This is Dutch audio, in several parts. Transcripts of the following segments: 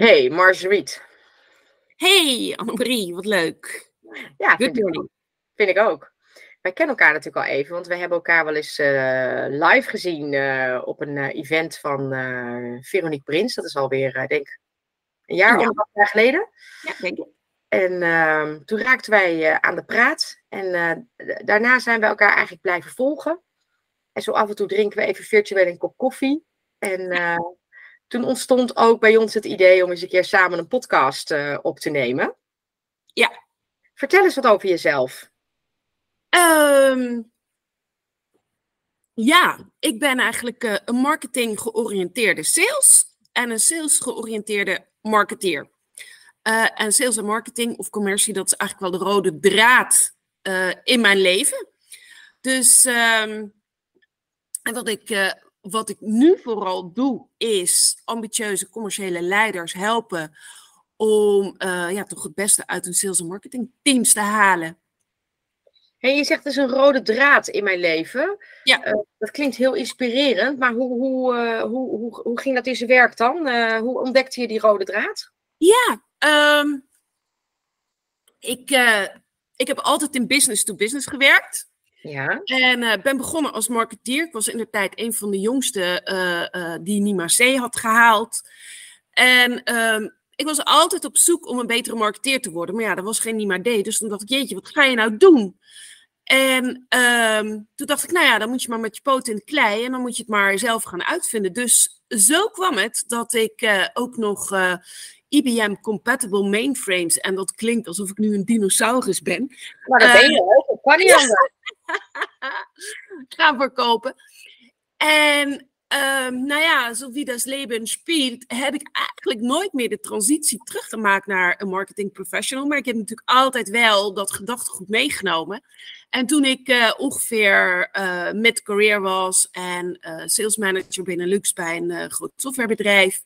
Hey, Marguerite. Hey, Annemarie, wat leuk. Ja, vind ik, ook. vind ik ook. Wij kennen elkaar natuurlijk al even, want we hebben elkaar wel eens uh, live gezien uh, op een uh, event van Veronique Prins. Dat is alweer, denk ik, een jaar of een jaar geleden. Ja, denk ik. En ehm, toen raakten wij aan de praat. En daarna zijn we elkaar eigenlijk blijven volgen. En zo af en toe drinken we even virtueel een kop koffie. En toen ontstond ook bij ons het idee om eens een keer samen een podcast uh, op te nemen. Ja. Vertel eens wat over jezelf. Um, ja, ik ben eigenlijk uh, een marketing georiënteerde sales en een sales georiënteerde marketeer. Uh, en sales en marketing of commercie, dat is eigenlijk wel de rode draad in mijn leven. Dus um, en wat ik wat ik nu vooral doe, is ambitieuze commerciële leiders helpen om uh, ja, toch het beste uit hun sales- en marketing teams te halen. Hey, je zegt dus een rode draad in mijn leven. Ja. Uh, dat klinkt heel inspirerend, maar hoe, hoe, uh, hoe, hoe, hoe ging dat in zijn werk dan? hoe ontdekte je die rode draad? Ja, um, ik, ik heb altijd in business to business gewerkt. Ja. En uh, ben begonnen als marketeer. Ik was in de tijd een van de jongste uh, uh, die NIMA C had gehaald. En um, ik was altijd op zoek om een betere marketeer te worden. Maar ja, er was geen NIMA D. Dus toen dacht ik, jeetje, wat ga je nou doen? En um, toen dacht ik, nou ja, dan moet je maar met je poot in de klei. En dan moet je het maar zelf gaan uitvinden. Dus zo kwam het dat ik ook nog IBM compatible mainframes. En dat klinkt alsof ik nu een dinosaurus ben. Maar dat ben je ook. Dat kan niet anders. gaan verkopen. En um, nou ja, zo wie das Leben spielt, heb ik eigenlijk nooit meer de transitie teruggemaakt naar een marketing professional. Maar ik heb natuurlijk altijd wel dat gedachtegoed meegenomen. En toen ik uh, ongeveer uh, mid-career was en uh, sales manager binnen Lux bij een groot softwarebedrijf.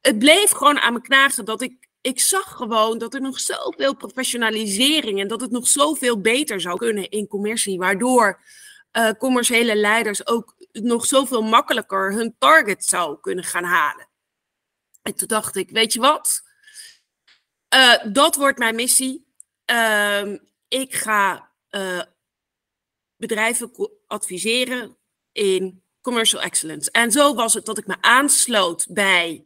het bleef gewoon aan me knagen dat ik ik zag gewoon dat er nog zoveel professionalisering en dat het nog zoveel beter zou kunnen in commercie, waardoor uh, commerciële leiders ook nog zoveel makkelijker hun target zou kunnen gaan halen. En toen dacht ik, weet je wat? Uh, dat wordt mijn missie. Uh, ik ga uh, bedrijven adviseren in commercial excellence. En zo was het dat ik me aansloot bij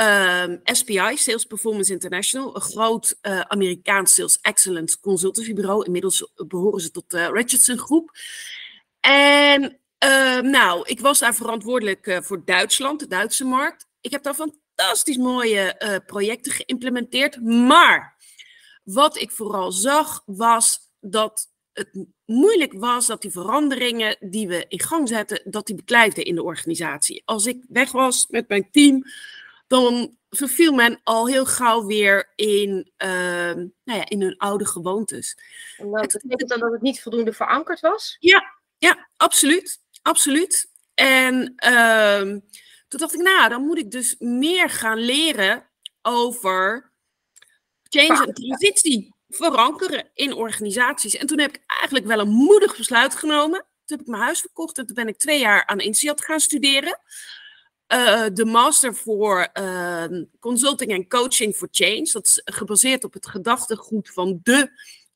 Um, ehm, SPI, Sales Performance International, een groot uh, Amerikaans Sales Excellence consultancybureau. Inmiddels behoren ze tot de Richardson Groep. En uh, nou, ik was daar verantwoordelijk uh, voor Duitsland, de Duitse markt. Ik heb daar fantastisch mooie eh, projecten geïmplementeerd. Maar wat ik vooral zag, was dat het moeilijk was dat die veranderingen die we in gang zetten, dat die beklijfden in de organisatie. Als ik weg was met mijn team, dan verviel men al heel gauw weer in, uh, nou ja, in hun oude gewoontes. En dat betekent dan dat het niet voldoende verankerd was? Ja, ja absoluut. Absoluut. En uh, toen dacht ik, nou, dan moet ik dus meer gaan leren over change en transitie. Verankeren in organisaties. En toen heb ik eigenlijk wel een moedig besluit genomen. Toen heb ik mijn huis verkocht en toen ben ik twee jaar aan INSEAD gaan studeren. Uh, de master voor uh, consulting en coaching for change. Dat is gebaseerd op het gedachtegoed van de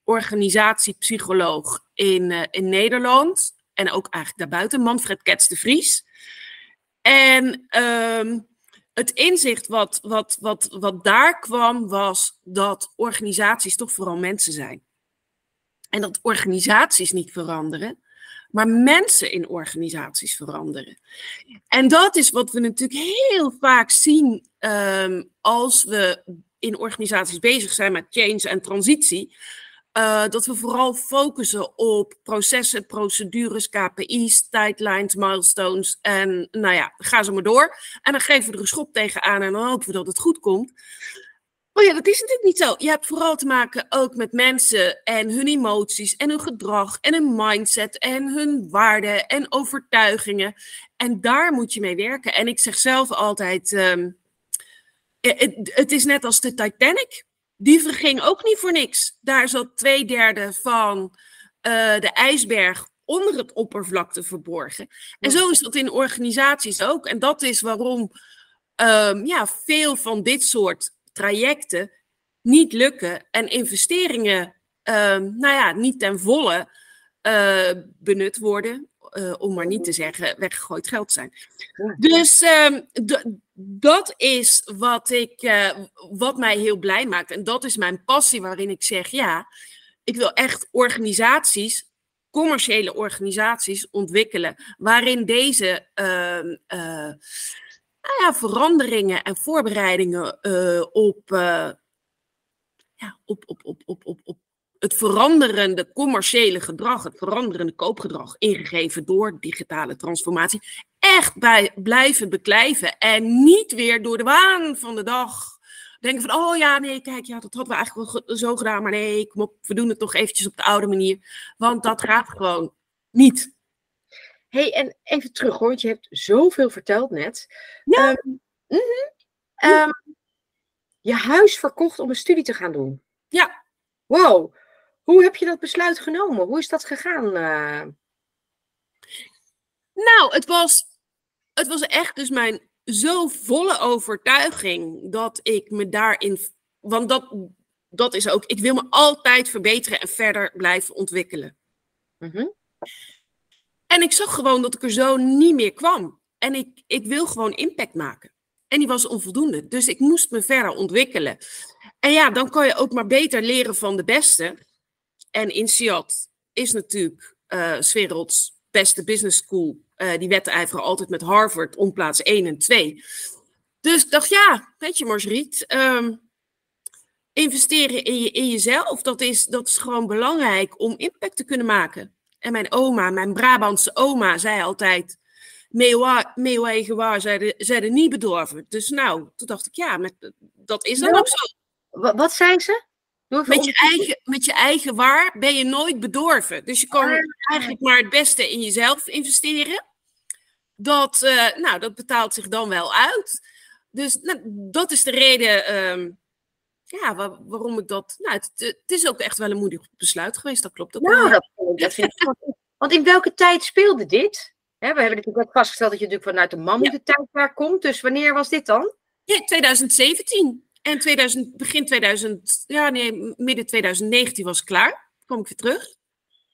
organisatiepsycholoog in, uh, in Nederland. En ook eigenlijk daarbuiten, Manfred Kets de Vries. En ehm, het inzicht wat, wat, wat, wat daar kwam, was dat organisaties toch vooral mensen zijn. En dat organisaties niet veranderen, maar mensen in organisaties veranderen. En dat is wat we natuurlijk heel vaak zien um, als we in organisaties bezig zijn met change en transitie. Uh, dat we vooral focussen op processen, procedures, KPI's, tijdlines, milestones. En nou ja, ga ze maar door. En dan geven we er een schop tegenaan en dan hopen we dat het goed komt. Oh ja, dat is natuurlijk niet zo. Je hebt vooral te maken ook met mensen en hun emoties en hun gedrag en hun mindset en hun waarden en overtuigingen. En daar moet je mee werken. En ik zeg zelf altijd, um, het, het is net als de Titanic. Die verging ook niet voor niks. Daar zat twee derde van uh, de ijsberg onder het oppervlakte verborgen. En zo is dat in organisaties ook. En dat is waarom ehm, ja, veel van dit soort trajecten niet lukken en investeringen, ehm, nou ja, niet ten volle eh, benut worden, uh, om maar niet te zeggen weggegooid geld zijn. Dus ehm, dat is wat, ik, uh, wat mij heel blij maakt. En dat is mijn passie waarin ik zeg, ja, ik wil echt organisaties, commerciële organisaties ontwikkelen, waarin deze uh, nou ja, veranderingen en voorbereidingen op, ja, op, op, op, op, op, op het veranderende commerciële gedrag, het veranderende koopgedrag, ingegeven door digitale transformatie, echt bij blijven beklijven. En niet weer door de waan van de dag denken van, oh ja, nee, kijk, ja, dat hadden we eigenlijk wel zo gedaan, maar nee, kom op, we doen het toch eventjes op de oude manier. Want dat gaat gewoon niet. Hey, en even terug hoor, want je hebt zoveel verteld net. Ja. Um, um, je huis verkocht om een studie te gaan doen. Ja. Wow. Hoe heb je dat besluit genomen? Hoe is dat gegaan? Uh... Nou, het was, het was echt dus mijn zo volle overtuiging dat ik me daarin. Want dat, dat is ook. Ik wil me altijd verbeteren en verder blijven ontwikkelen. Mhm. En ik zag gewoon dat ik er zo niet meer kwam. En ik, ik wil gewoon impact maken. En die was onvoldoende. Dus ik moest me verder ontwikkelen. En ja, dan kan je ook maar beter leren van de beste. En INSEAD is natuurlijk uh, werelds beste business school. Uh, die wedijveren altijd met Harvard om plaats 1 en 2. Dus ik dacht, ja, weet je Margriet, um, investeren in, je, in jezelf, dat is, dat is gewoon belangrijk om impact te kunnen maken. En mijn oma, mijn Brabantse oma, zei altijd, meeuwe gewaar, zeiden, zeiden niet bedorven. Dus nou, toen dacht ik, ja, met, dat is dan ook zo. Wat zei ze? Met je, eigen, met je eigen waar ben je nooit bedorven. Dus je kan ah. eigenlijk maar het beste in jezelf investeren. Dat, uh, nou, dat betaalt zich dan wel uit. Dus nou, dat is de reden um, ja, waar, waarom ik dat. Nou, het, het, is ook echt wel een moedig besluit geweest, dat klopt ook. Nou, dat, dat vind ik. Want in welke tijd speelde dit? we hebben natuurlijk ook vastgesteld dat je natuurlijk vanuit de mammoetentijd ja. komt. Dus wanneer was dit dan? Ja, 2017. En 2000, begin 2000, ja nee, midden 2019 was ik klaar. Kom ik weer terug.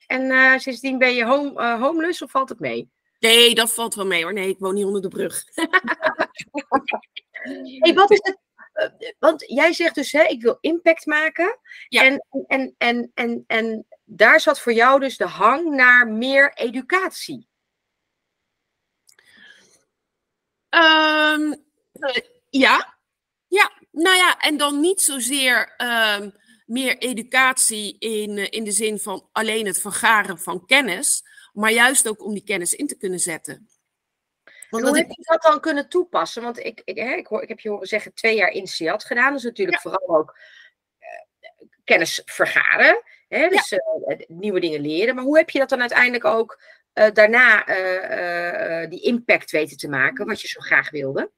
En uh, sindsdien ben je home, uh, homeless of valt het mee? Nee, dat valt wel mee hoor. Nee, ik woon niet onder de brug. hey, wat is het? Uh, want jij zegt dus, hè, ik wil impact maken. Ja. En, en, en, en, en daar zat voor jou dus de hang naar meer educatie. Um, ja, ja, nou ja, en dan niet zozeer um, meer educatie in, uh, in de zin van alleen het vergaren van kennis, maar juist ook om die kennis in te kunnen zetten. Want hoe heb je dat dan kunnen toepassen? Want ik, ik, hè, ik, hoor, ik heb je horen zeggen twee jaar in SIAD gedaan. Dus natuurlijk ja. vooral ook uh, kennis vergaren. Hè, dus ja. uh, nieuwe dingen leren. Maar hoe heb je dat dan uiteindelijk ook uh, daarna die impact weten te maken, wat je zo graag wilde?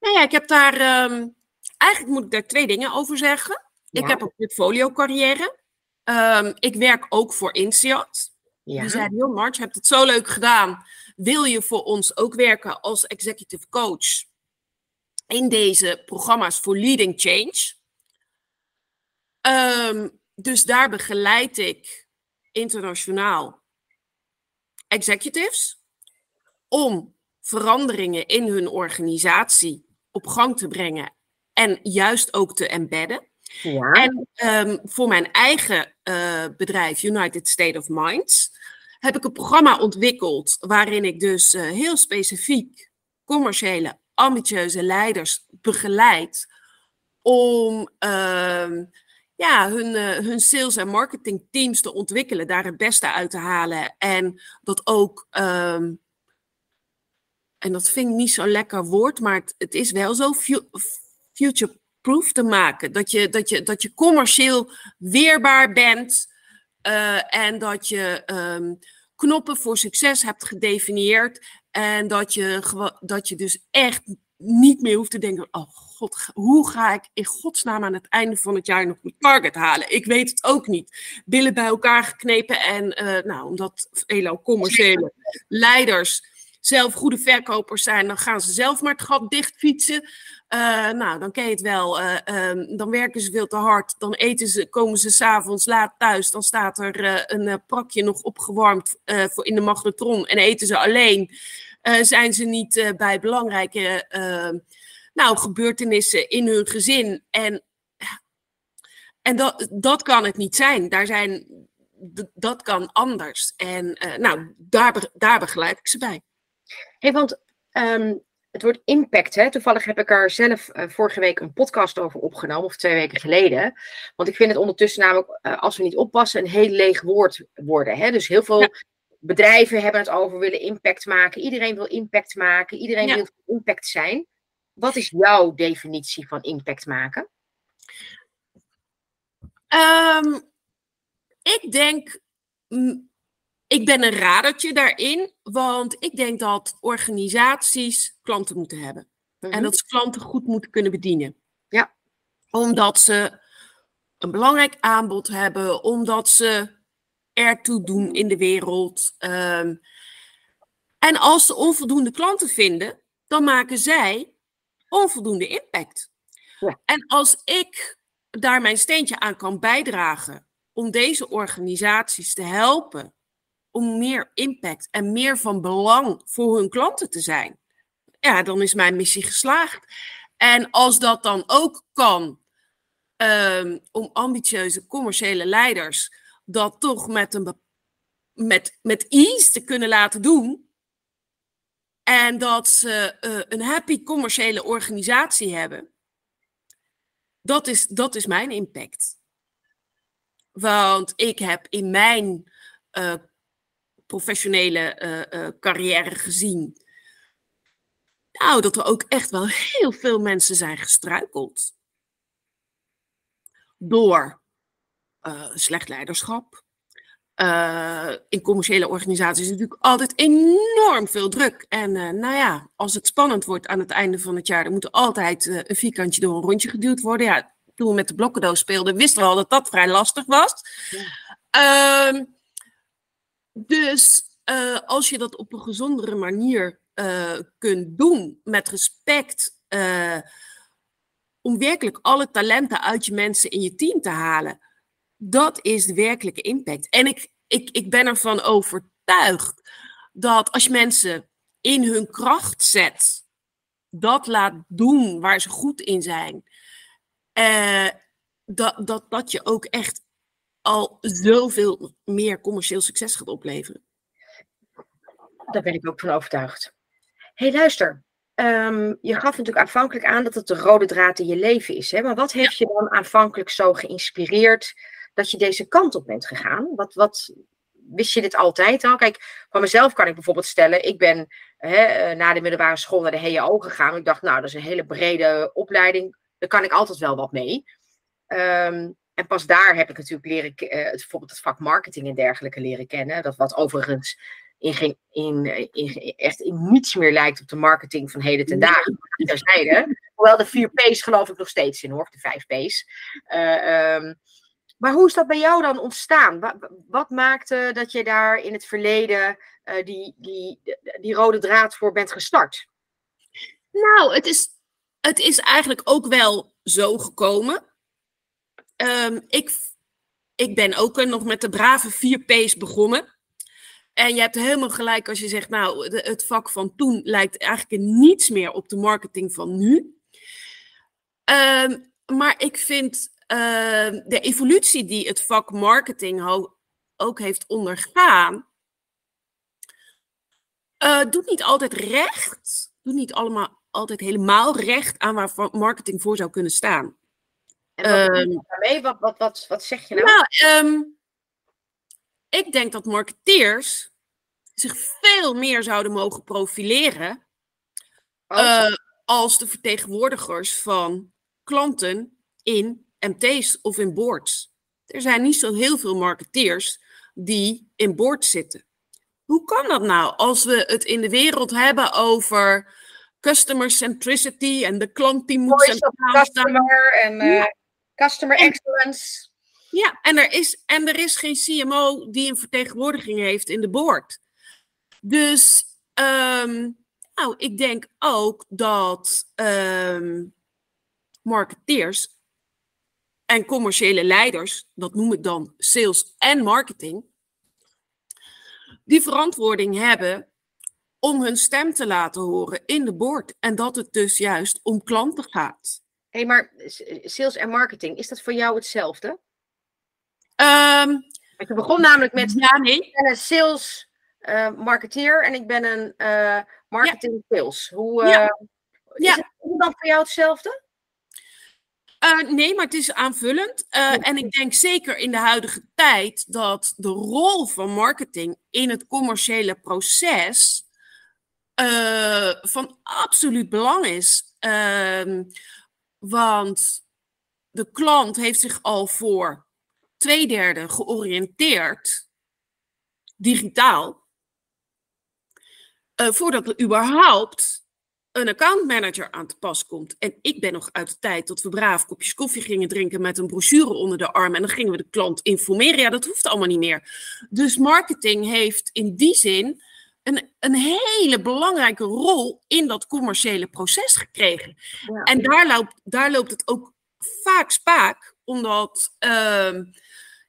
Nou ja, ik heb daar. Um, eigenlijk moet ik daar twee dingen over zeggen. Ja. Ik heb een portfolio carrière. Um, ik werk ook voor INSEAD. Ja. Die zeiden, joh March, je hebt het zo leuk gedaan. Wil je voor ons ook werken als executive coach in deze programma's voor Leading Change? Um, dus daar begeleid ik internationaal executives om veranderingen in hun organisatie op gang te brengen en juist ook te embedden. Ja. En um, voor mijn eigen uh, bedrijf, United State of Minds, heb ik een programma ontwikkeld waarin ik dus uh, heel specifiek commerciële, ambitieuze leiders begeleid om uh, ja, hun, uh, hun sales- en marketing teams te ontwikkelen, daar het beste uit te halen en dat ook um, en dat vind niet zo'n lekker woord, maar het, is wel zo future-proof te maken. Dat je, dat, je, dat je commercieel weerbaar bent uh, en dat je um, knoppen voor succes hebt gedefinieerd. En dat je, dat je dus echt niet meer hoeft te denken: oh god, hoe ga ik in godsnaam aan het einde van het jaar nog mijn target halen? Ik weet het ook niet. Billen bij elkaar geknepen en, uh, nou, omdat vele commerciële leiders zelf goede verkopers zijn, dan gaan ze zelf maar het gat dicht fietsen. Uh, nou, dan ken je het wel. Uh, um, dan werken ze veel te hard. Dan eten ze, komen ze s'avonds laat thuis. Dan staat er uh, een prakje nog opgewarmd voor in de magnetron. En eten ze alleen. zijn ze niet bij belangrijke ehm, nou, gebeurtenissen in hun gezin. En, en dat, dat kan het niet zijn. Daar zijn dat kan anders. En nou, daar, daar begeleid ik ze bij. Hey, want um, het woord impact, hè? toevallig heb ik er zelf uh, vorige week een podcast over opgenomen, of twee weken geleden. Want ik vind het ondertussen namelijk, uh, als we niet oppassen, een heel leeg woord worden. Hè? Dus heel veel ja. bedrijven hebben het over willen impact maken. Iedereen wil impact maken. Iedereen ja. wil impact zijn. Wat is jouw definitie van impact maken? Um, ik denk ik ben een radertje daarin, want ik denk dat organisaties klanten moeten hebben. En Mhm. dat ze klanten goed moeten kunnen bedienen. Ja. Omdat ze een belangrijk aanbod hebben, omdat ze ertoe doen in de wereld. Ehm, en als ze onvoldoende klanten vinden, dan maken zij onvoldoende impact. Ja. En als ik daar mijn steentje aan kan bijdragen om deze organisaties te helpen om meer impact en meer van belang voor hun klanten te zijn, ja, dan is mijn missie geslaagd. En als dat dan ook kan um, om ambitieuze commerciële leiders dat toch met, een, met, met ease te kunnen laten doen. En dat ze uh, een happy commerciële organisatie hebben. Dat is, dat is mijn impact. Want ik heb in mijn uh, professionele uh, uh, carrière gezien. Nou, dat er ook echt wel heel veel mensen zijn gestruikeld. Door uh, slecht leiderschap. in commerciële organisaties is natuurlijk altijd enorm veel druk. En nou ja, als het spannend wordt aan het einde van het jaar, dan moet er altijd een vierkantje door een rondje geduwd worden. Ja, toen we met de blokkendoos speelden, wisten we al dat dat vrij lastig was. Ja. Uh, dus uh, als je dat op een gezondere manier uh, kunt doen, met respect, uh, om werkelijk alle talenten uit je mensen in je team te halen, dat is de werkelijke impact. En ik, ik, ik ben ervan overtuigd dat als je mensen in hun kracht zet, dat laat doen waar ze goed in zijn, dat, dat, dat je ook echt al zoveel meer commercieel succes gaat opleveren. Daar ben ik ook van overtuigd. hey, luister. Um, je gaf natuurlijk aanvankelijk aan dat het de rode draad in je leven is. Hè? Maar wat heeft je dan aanvankelijk zo geïnspireerd dat je deze kant op bent gegaan? Wat, wat wist je dit altijd al? Kijk, van mezelf kan ik bijvoorbeeld stellen, ik ben hè, na de middelbare school naar de HEO gegaan. Ik dacht, nou, dat is een hele brede opleiding. Daar kan ik altijd wel wat mee. Um, en pas daar heb ik natuurlijk leren, uh, bijvoorbeeld het vak marketing en dergelijke leren kennen. Dat wat overigens in, in, in, echt in niets meer lijkt op de marketing van heden ten dagen. Terzijde. Hoewel de vier P's geloof ik nog steeds in hoor, de vijf P's. Uh, um, maar hoe is dat bij jou dan ontstaan? Wat, wat maakte dat je daar in het verleden uh, die, die, die rode draad voor bent gestart? Nou, het is, het is eigenlijk ook wel zo gekomen. Um, ik, ik ben ook nog met de brave 4 P's begonnen. En je hebt helemaal gelijk als je zegt, nou, het vak van toen lijkt eigenlijk niets meer op de marketing van nu. Um, maar ik vind uh, de evolutie die het vak marketing ook heeft ondergaan, uh, doet niet altijd recht, doet niet allemaal altijd helemaal recht aan waar marketing voor zou kunnen staan. En wat, um, daarmee? Wat, wat, wat, wat zeg je nou? nou um, ik denk dat marketeers zich veel meer zouden mogen profileren Oh. uh, als de vertegenwoordigers van klanten in MT's of in boards. Er zijn niet zo heel veel marketeers die in boards zitten. Hoe kan dat nou als we het in de wereld hebben over customer centricity en de klant die moet centraal staan? En, uh, ja. Customer excellence. Ja, en er, is, en er is geen CMO die een vertegenwoordiging heeft in de board. Dus ehm, nou, ik denk ook dat ehm, marketeers en commerciële leiders, dat noem ik dan sales en marketing, die verantwoording hebben om hun stem te laten horen in de board. En dat het dus juist om klanten gaat. Hé, hey, maar sales en marketing, is dat voor jou hetzelfde? Um, je begon namelijk met, ja, nee. ik ben een sales uh, marketeer en ik ben een uh, marketing sales. Hoe, uh, ja. Is het dan voor jou hetzelfde? Uh, nee, maar het is aanvullend. Uh, en ik denk zeker in de huidige tijd dat de rol van marketing in het commerciële proces uh, van absoluut belang is. Want de klant heeft zich al voor twee derde georiënteerd digitaal. voordat er überhaupt een accountmanager aan te pas komt. En ik ben nog uit de tijd dat we braaf kopjes koffie gingen drinken met een brochure onder de arm. En dan gingen we de klant informeren. Ja, dat hoeft allemaal niet meer. Dus marketing heeft in die zin een, een hele belangrijke rol in dat commerciële proces gekregen. Ja. En daar loopt, daar loopt het ook vaak spaak, omdat uh,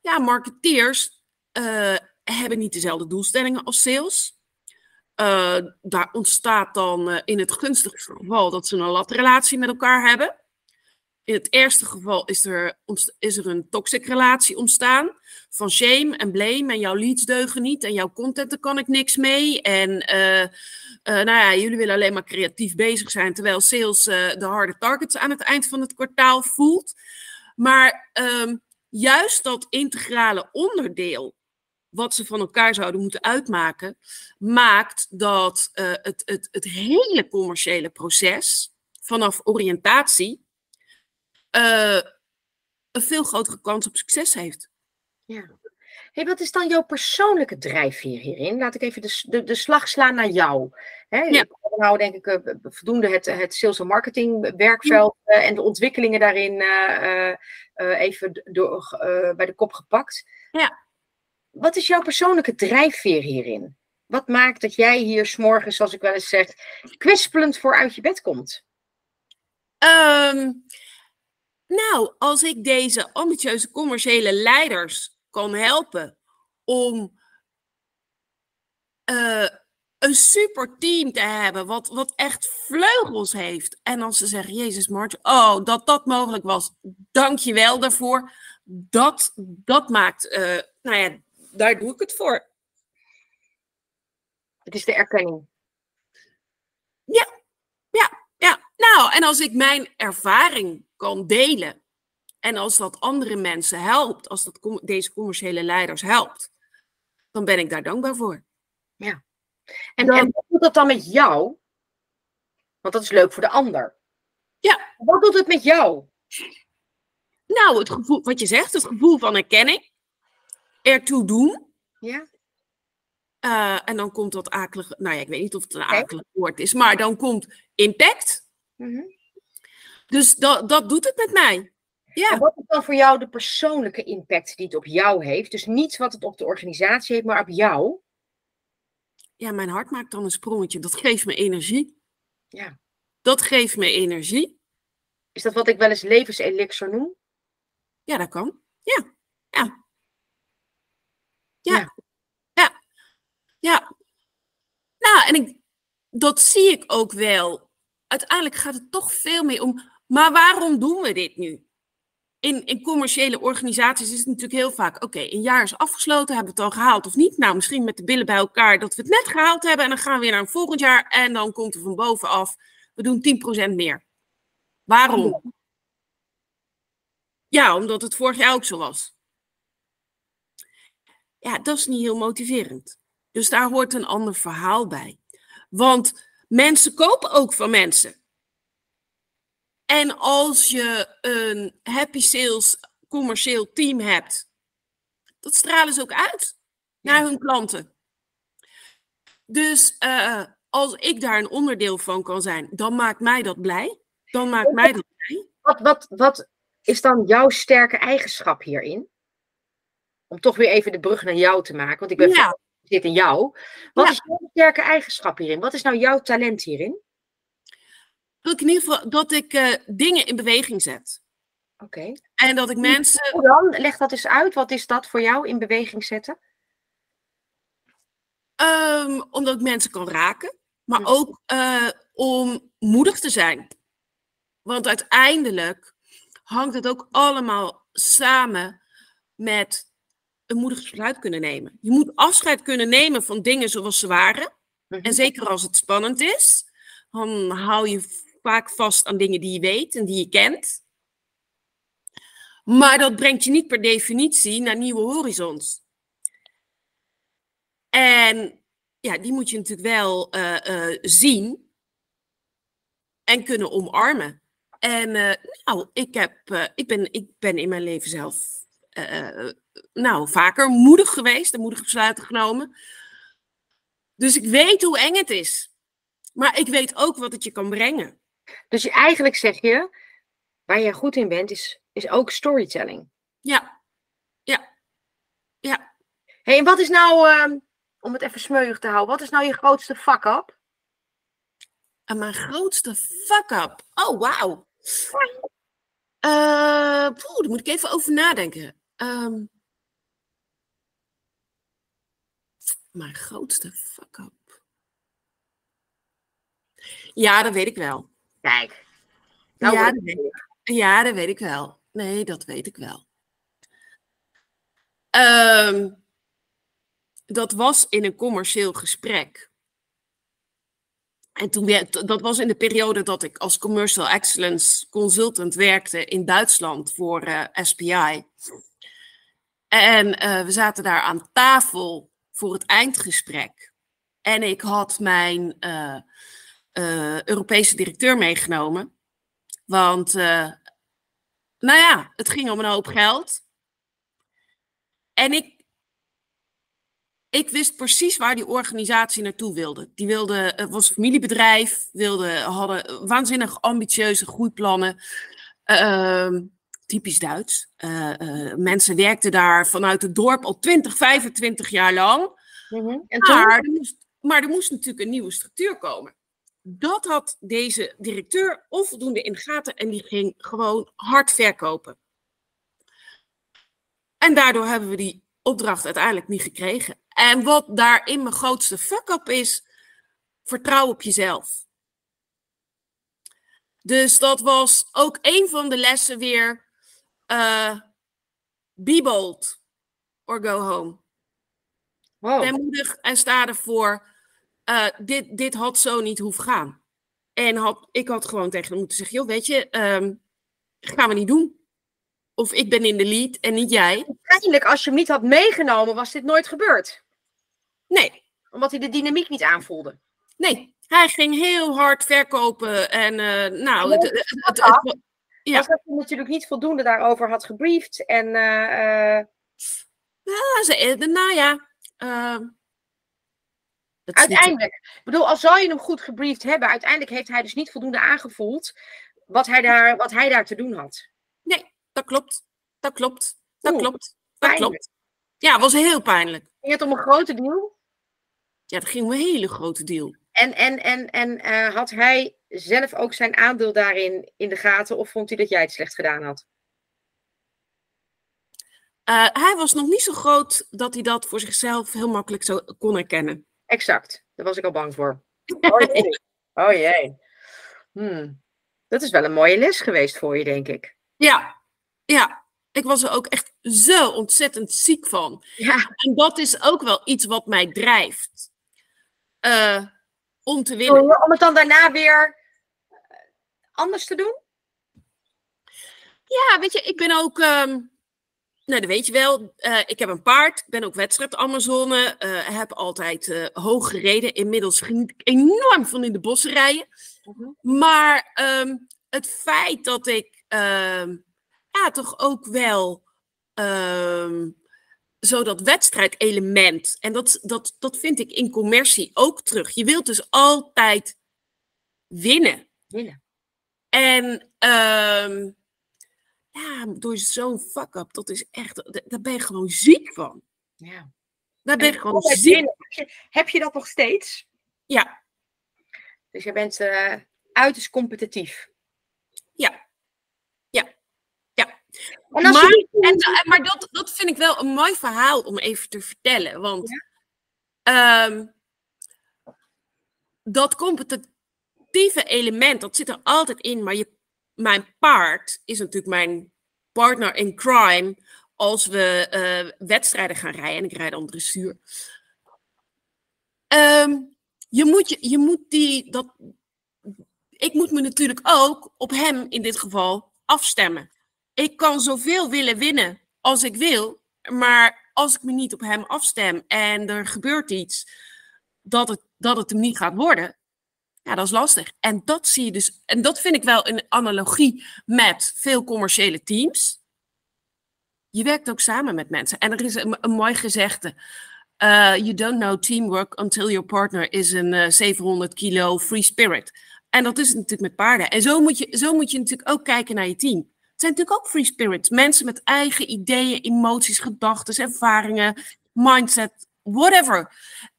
ja, marketeers uh, hebben niet dezelfde doelstellingen als sales. Uh, daar ontstaat dan uh, in het gunstigste geval dat ze een latrelatie met elkaar hebben. In het eerste geval is er, is er een toxic relatie ontstaan. Van shame en blame en jouw leads deugen niet en jouw content daar kan ik niks mee. En uh, nou ja, jullie willen alleen maar creatief bezig zijn terwijl sales de harde targets aan het eind van het kwartaal voelt. Maar um, juist dat integrale onderdeel wat ze van elkaar zouden moeten uitmaken, maakt dat het, het, het hele commerciële proces vanaf oriëntatie uh, een veel grotere kans op succes heeft. Ja. Hey, wat is dan jouw persoonlijke drijfveer hierin? Laat ik even de, de, de slag slaan naar jou. Hè, ja. Ik denk ik uh, voldoende het, het sales en marketing werkveld uh, en de ontwikkelingen daarin even door, bij de kop gepakt. Ja. Wat is jouw persoonlijke drijfveer hierin? Wat maakt dat jij hier s'morgens, zoals ik wel eens zeg, kwispelend voor uit je bed komt? Um, nou, als ik deze ambitieuze commerciële leiders kan helpen om uh, een super team te hebben, wat, wat echt vleugels heeft. En als ze zeggen, Jezus Martje, oh, dat dat mogelijk was, dank je wel daarvoor. Dat, dat maakt, uh, nou ja, daar doe ik het voor. Het is de erkenning. Ja, ja, ja. Nou, en als ik mijn ervaring kan delen. En als dat andere mensen helpt, als dat deze commerciële leiders helpt, dan ben ik daar dankbaar voor. Ja. En, dan, en wat doet dat dan met jou? Want dat is leuk voor de ander. Ja. Wat doet het met jou? Nou, het gevoel, wat je zegt, het gevoel van erkenning ertoe doen. Ja. Uh, en dan komt dat akelige, nou ja, ik weet niet of het een akelig woord is, maar dan komt impact. Mm -hmm. Dus dat, dat doet het met mij. Ja. En wat is dan voor jou de persoonlijke impact die het op jou heeft? Dus niet wat het op de organisatie heeft, maar op jou? Ja, mijn hart maakt dan een sprongetje. Dat geeft me energie. Ja. Dat geeft me energie. Is dat wat ik wel eens levenselixer noem? Ja, dat kan. Ja. Ja. Ja. Ja. Ja. Nou, en ik, dat zie ik ook wel. Uiteindelijk gaat het toch veel meer om. Maar waarom doen we dit nu? In, in commerciële organisaties is het natuurlijk heel vaak: oké, een jaar is afgesloten, hebben we het al gehaald of niet? Nou, misschien met de billen bij elkaar dat we het net gehaald hebben. En dan gaan we weer naar een volgend jaar. En dan komt er van bovenaf: we doen 10% meer. Waarom? Ja, omdat het vorig jaar ook zo was. Ja, dat is niet heel motiverend. Dus daar hoort een ander verhaal bij. Want mensen kopen ook van mensen. En als je een happy sales commercieel team hebt, dat stralen ze ook uit naar hun klanten. Dus uh, als ik daar een onderdeel van kan zijn, dan maakt mij dat blij. Dan maakt mij dat blij. Wat, wat, wat is dan jouw sterke eigenschap hierin? Om toch weer even de brug naar jou te maken. Want ik ben ja. zit in jou. Wat Ja. is jouw sterke eigenschap hierin? Wat is nou jouw talent hierin? Dat ik in ieder geval dat ik eh, dingen in beweging zet. Oké. En dat ik mensen. Hoe dan? Leg dat eens uit. Wat is dat voor jou in beweging zetten? ehm, omdat ik mensen kan raken. Maar Ja. ook eh, om moedig te zijn. Want uiteindelijk hangt het ook allemaal samen met een moedig besluit kunnen nemen. Je moet afscheid kunnen nemen van dingen zoals ze waren. Mhm. En zeker als het spannend is, dan hou je vaak vast aan dingen die je weet en die je kent. Maar dat brengt je niet per definitie naar nieuwe horizons. En ja, die moet je natuurlijk wel eh, eh, zien en kunnen omarmen. En eh, nou, ik, heb, ik, ben, ik ben in mijn leven zelf nou, vaker moedig geweest en moedige besluiten genomen. Dus ik weet hoe eng het is. Maar ik weet ook wat het je kan brengen. Dus je, eigenlijk zeg je, waar jij goed in bent, is, is ook storytelling. Ja, ja, ja. hey, en wat is nou, ehm, om het even smeuig te houden, wat is nou je grootste fuck-up? En mijn grootste fuck-up. Oh, wauw. Eh, poeh, daar moet ik even over nadenken. Ehm, mijn grootste fuck-up. Ja, dat weet ik wel. Kijk. Nou ja, dat weet ik. ja, dat weet ik wel. Nee, dat weet ik wel. Ehm, dat was in een commercieel gesprek. En toen dat was in de periode dat ik als Commercial Excellence Consultant werkte in Duitsland voor eh, SPI. En eh, we zaten daar aan tafel voor het eindgesprek. En ik had mijn eh, eh, Europese directeur meegenomen. Want, eh, nou ja, het ging om een hoop geld. En ik, ik wist precies waar die organisatie naartoe wilde. Die wilde, het was een familiebedrijf, wilde, hadden waanzinnig ambitieuze groeiplannen. Ehm, typisch Duits. Eh, mensen werkten daar vanuit het dorp al 20, 25 jaar lang. Mhm. En? Maar er, moest, maar er moest natuurlijk een nieuwe structuur komen. Dat had deze directeur onvoldoende in de gaten en die ging gewoon hard verkopen. En daardoor hebben we die opdracht uiteindelijk niet gekregen. En wat daarin mijn grootste fuck-up is, vertrouw op jezelf. Dus dat was ook een van de lessen weer. eh be bold or go home. Wow. Ben moedig en sta ervoor. Eh, dit, dit had zo niet hoeven gaan. En had, ik had gewoon tegen hem moeten zeggen: joh, weet je, ehm, gaan we niet doen. Of ik ben in de lead en niet jij. Uiteindelijk, als je hem niet had meegenomen, was dit nooit gebeurd. Nee, Omdat hij de dynamiek niet aanvoelde. nee. Hij ging heel hard verkopen. En eh, nou, het, het, Ja. Als dat hij natuurlijk niet voldoende daarover had gebriefd. En eh, eh, ja, ze- eh, nou ja. ehm, dat is niet- uiteindelijk, ik bedoel, al zou je hem goed gebriefd hebben, uiteindelijk heeft hij dus niet voldoende aangevoeld wat hij daar, wat hij daar te doen had. Nee, dat klopt. Dat klopt. Dat Oeh, klopt. Dat pijnlijk. klopt. Ja, het was heel pijnlijk. Ging het om een grote deal? Ja, dat ging om een hele grote deal. En, en, en, en eh, had hij zelf ook zijn aandeel daarin in de gaten? Of vond hij dat jij het slecht gedaan had? Eh, hij was nog niet zo groot dat hij dat voor zichzelf heel makkelijk zo kon herkennen. Exact, daar was ik al bang voor. Oh jee. Oh jee. Hmm. Dat is wel een mooie les geweest voor je, denk ik. Ja, ja. Ik was er ook echt zo ontzettend ziek van. Ja, En dat is ook wel iets wat mij drijft. Eh, om te winnen. om het dan daarna weer eh, anders te doen? Ja, weet je, ik ben ook. ehm, nou, dat weet je wel. eh, ik heb een paard. Ik ben ook wedstrijd Amazone. eh heb altijd eh, hoog gereden. Inmiddels geniet ik enorm van in de bossen rijden. Maar ehm, het feit dat ik ehm, ja, toch ook wel ehm, zo dat wedstrijdelement, en dat, dat, dat vind ik in commercie ook terug. Je wilt dus altijd winnen. Winnen. En ja, door zo'n fuck-up, dat is echt, da- daar ben je gewoon ziek van. Ja. Daar ben ik gewoon ziek. Heb je, je dat nog steeds? Ja, Dus je bent eh uiterst competitief. ja. Ja. Ja. En als Maar, je en, en- maar dat, dat vind ik wel een mooi verhaal om even te vertellen. Want ehm, dat competitieve element, dat zit er altijd in. Maar je, mijn paard is natuurlijk mijn partner in crime als we eh, wedstrijden gaan rijden. En ik rijd dan dressuur. Ehm, je, moet je, je moet die, dat, ik moet me natuurlijk ook op hem in dit geval afstemmen. Ik kan zoveel willen winnen als ik wil, maar als ik me niet op hem afstem en er gebeurt iets dat het, dat het hem niet gaat worden, ja, dat is lastig. En dat zie je dus, en dat vind ik wel een analogie met veel commerciële teams. Je werkt ook samen met mensen. En er is een, een mooi gezegde. Uh, you don't know teamwork until your partner is een uh, 700 kilo free spirit. En dat is natuurlijk met paarden. En zo moet, je, zo moet je natuurlijk ook kijken naar je team. Het zijn natuurlijk ook free spirits. Mensen met eigen ideeën, emoties, gedachten, ervaringen, mindset, whatever.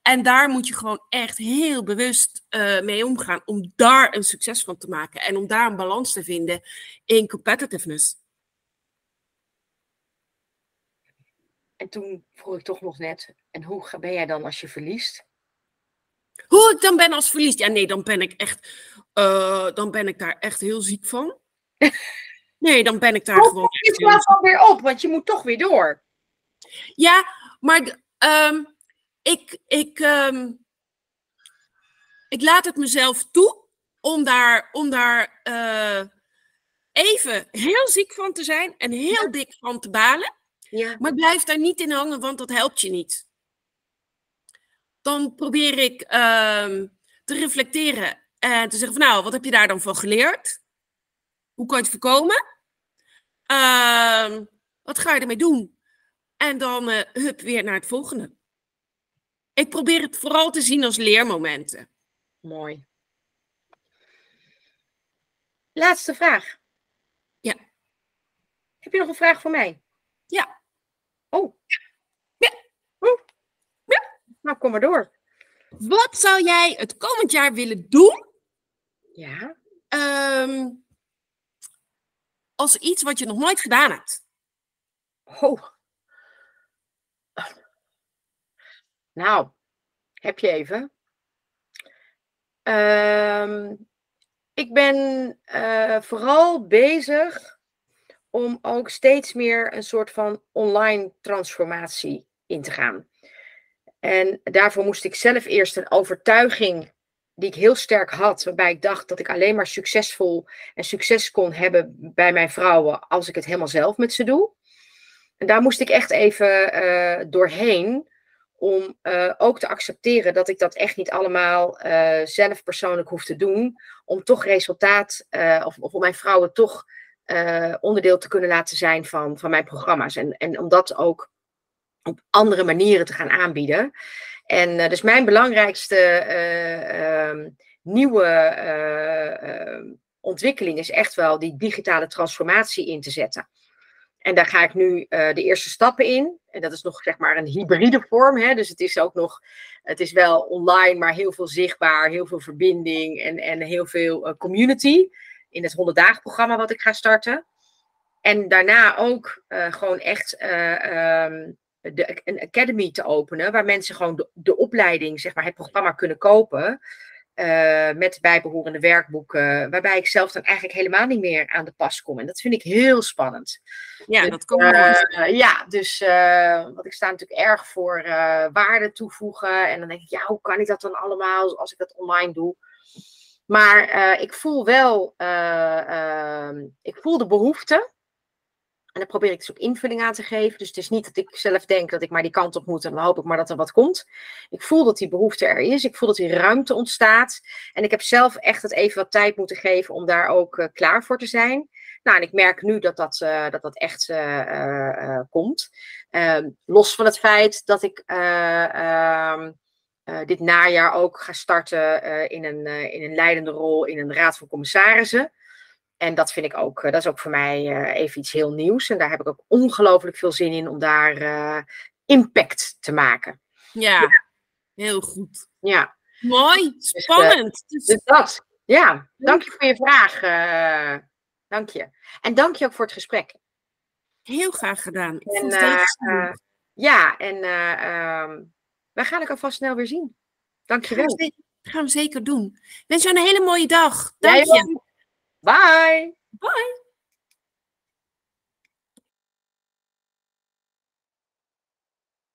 En daar moet je gewoon echt heel bewust uh, mee omgaan. Om daar een succes van te maken. En om daar een balans te vinden in competitiveness. En toen vroeg ik toch nog net, en hoe ben jij dan als je verliest? Hoe ik dan ben als verlies? Ja, nee, dan ben ik echt, uh, dan ben ik daar echt heel ziek van. Nee, dan ben ik daar gewoon. Je slaat dan weer op, want je moet toch weer door. Ja, maar um, ik, ik, um, ik laat het mezelf toe om daar, om daar uh, even heel ziek van te zijn en heel ja. dik van te balen. Ja. Maar blijf daar niet in hangen, want dat helpt je niet. Dan probeer ik uh, te reflecteren en te zeggen van nou, wat heb je daar dan van geleerd? Hoe kan je het voorkomen? Uh, wat ga je ermee doen? En dan uh, hup weer naar het volgende. Ik probeer het vooral te zien als leermomenten. Mooi. Laatste vraag. Ja. Heb je nog een vraag voor mij? Ja. Oh. Ja. Oh. Ja. Nou, kom maar door. Wat zou jij het komend jaar willen doen? Ja. Um, als iets wat je nog nooit gedaan hebt. Oh. Nou, heb je even. Um, ik ben uh, vooral bezig om ook steeds meer een soort van online transformatie in te gaan. En daarvoor moest ik zelf eerst een overtuiging die ik heel sterk had, waarbij ik dacht dat ik alleen maar succesvol en succes kon hebben bij mijn vrouwen als ik het helemaal zelf met ze doe. En daar moest ik echt even uh, doorheen om uh, ook te accepteren dat ik dat echt niet allemaal uh, zelf persoonlijk hoef te doen, om toch resultaat, of, of om mijn vrouwen toch onderdeel te kunnen laten zijn van, van mijn programma's. En, en om dat ook op andere manieren te gaan aanbieden. En dus mijn belangrijkste uh, nieuwe ontwikkeling is echt wel die digitale transformatie in te zetten. En daar ga ik nu de eerste stappen in. En dat is nog zeg maar een hybride vorm. Hè? Dus het is ook nog, het is wel online, maar heel veel zichtbaar, heel veel verbinding en, en heel veel community. In het 100 dagen programma wat ik ga starten. En daarna ook gewoon echt um, de, een academy te openen, waar mensen gewoon de, de opleiding, zeg maar, het programma kunnen kopen. Uh, met bijbehorende werkboeken, waarbij ik zelf dan eigenlijk helemaal niet meer aan de pas kom. En dat vind ik heel spannend. Ja, dus, dat kan uh, Ja, dus uh, want ik sta natuurlijk erg voor waarde toevoegen. En dan denk ik, ja, hoe kan ik dat dan allemaal als ik dat online doe? Maar ik voel wel, ehm, ik voel de behoefte. En dan probeer ik dus ook invulling aan te geven. Dus het is niet dat ik zelf denk dat ik maar die kant op moet en dan hoop ik maar dat er wat komt. Ik voel dat die behoefte er is. Ik voel dat die ruimte ontstaat. En ik heb zelf echt het even wat tijd moeten geven om daar ook uh, klaar voor te zijn. Nou, en ik merk nu dat dat, uh, dat, dat echt uh, komt. Ehm, los van het feit dat ik ehm, dit najaar ook ga starten in, een, in een leidende rol in een raad van commissarissen. En dat vind ik ook, dat is ook voor mij uh, even iets heel nieuws. En daar heb ik ook ongelooflijk veel zin in om daar uh, impact te maken. Ja, heel goed. Ja. Mooi, spannend. Dus, Dus dat. Ja, dank je voor je vraag. eh, dank je. En dank je ook voor het gesprek. heel graag gedaan. Ik En, vond het eh, eh, ja, en eh ehm, wij gaan elkaar vast snel weer zien. Dank je gaan, we wel. zeker, gaan we zeker doen. Ik wens jou een hele mooie dag. Dank je. Bye. Bye.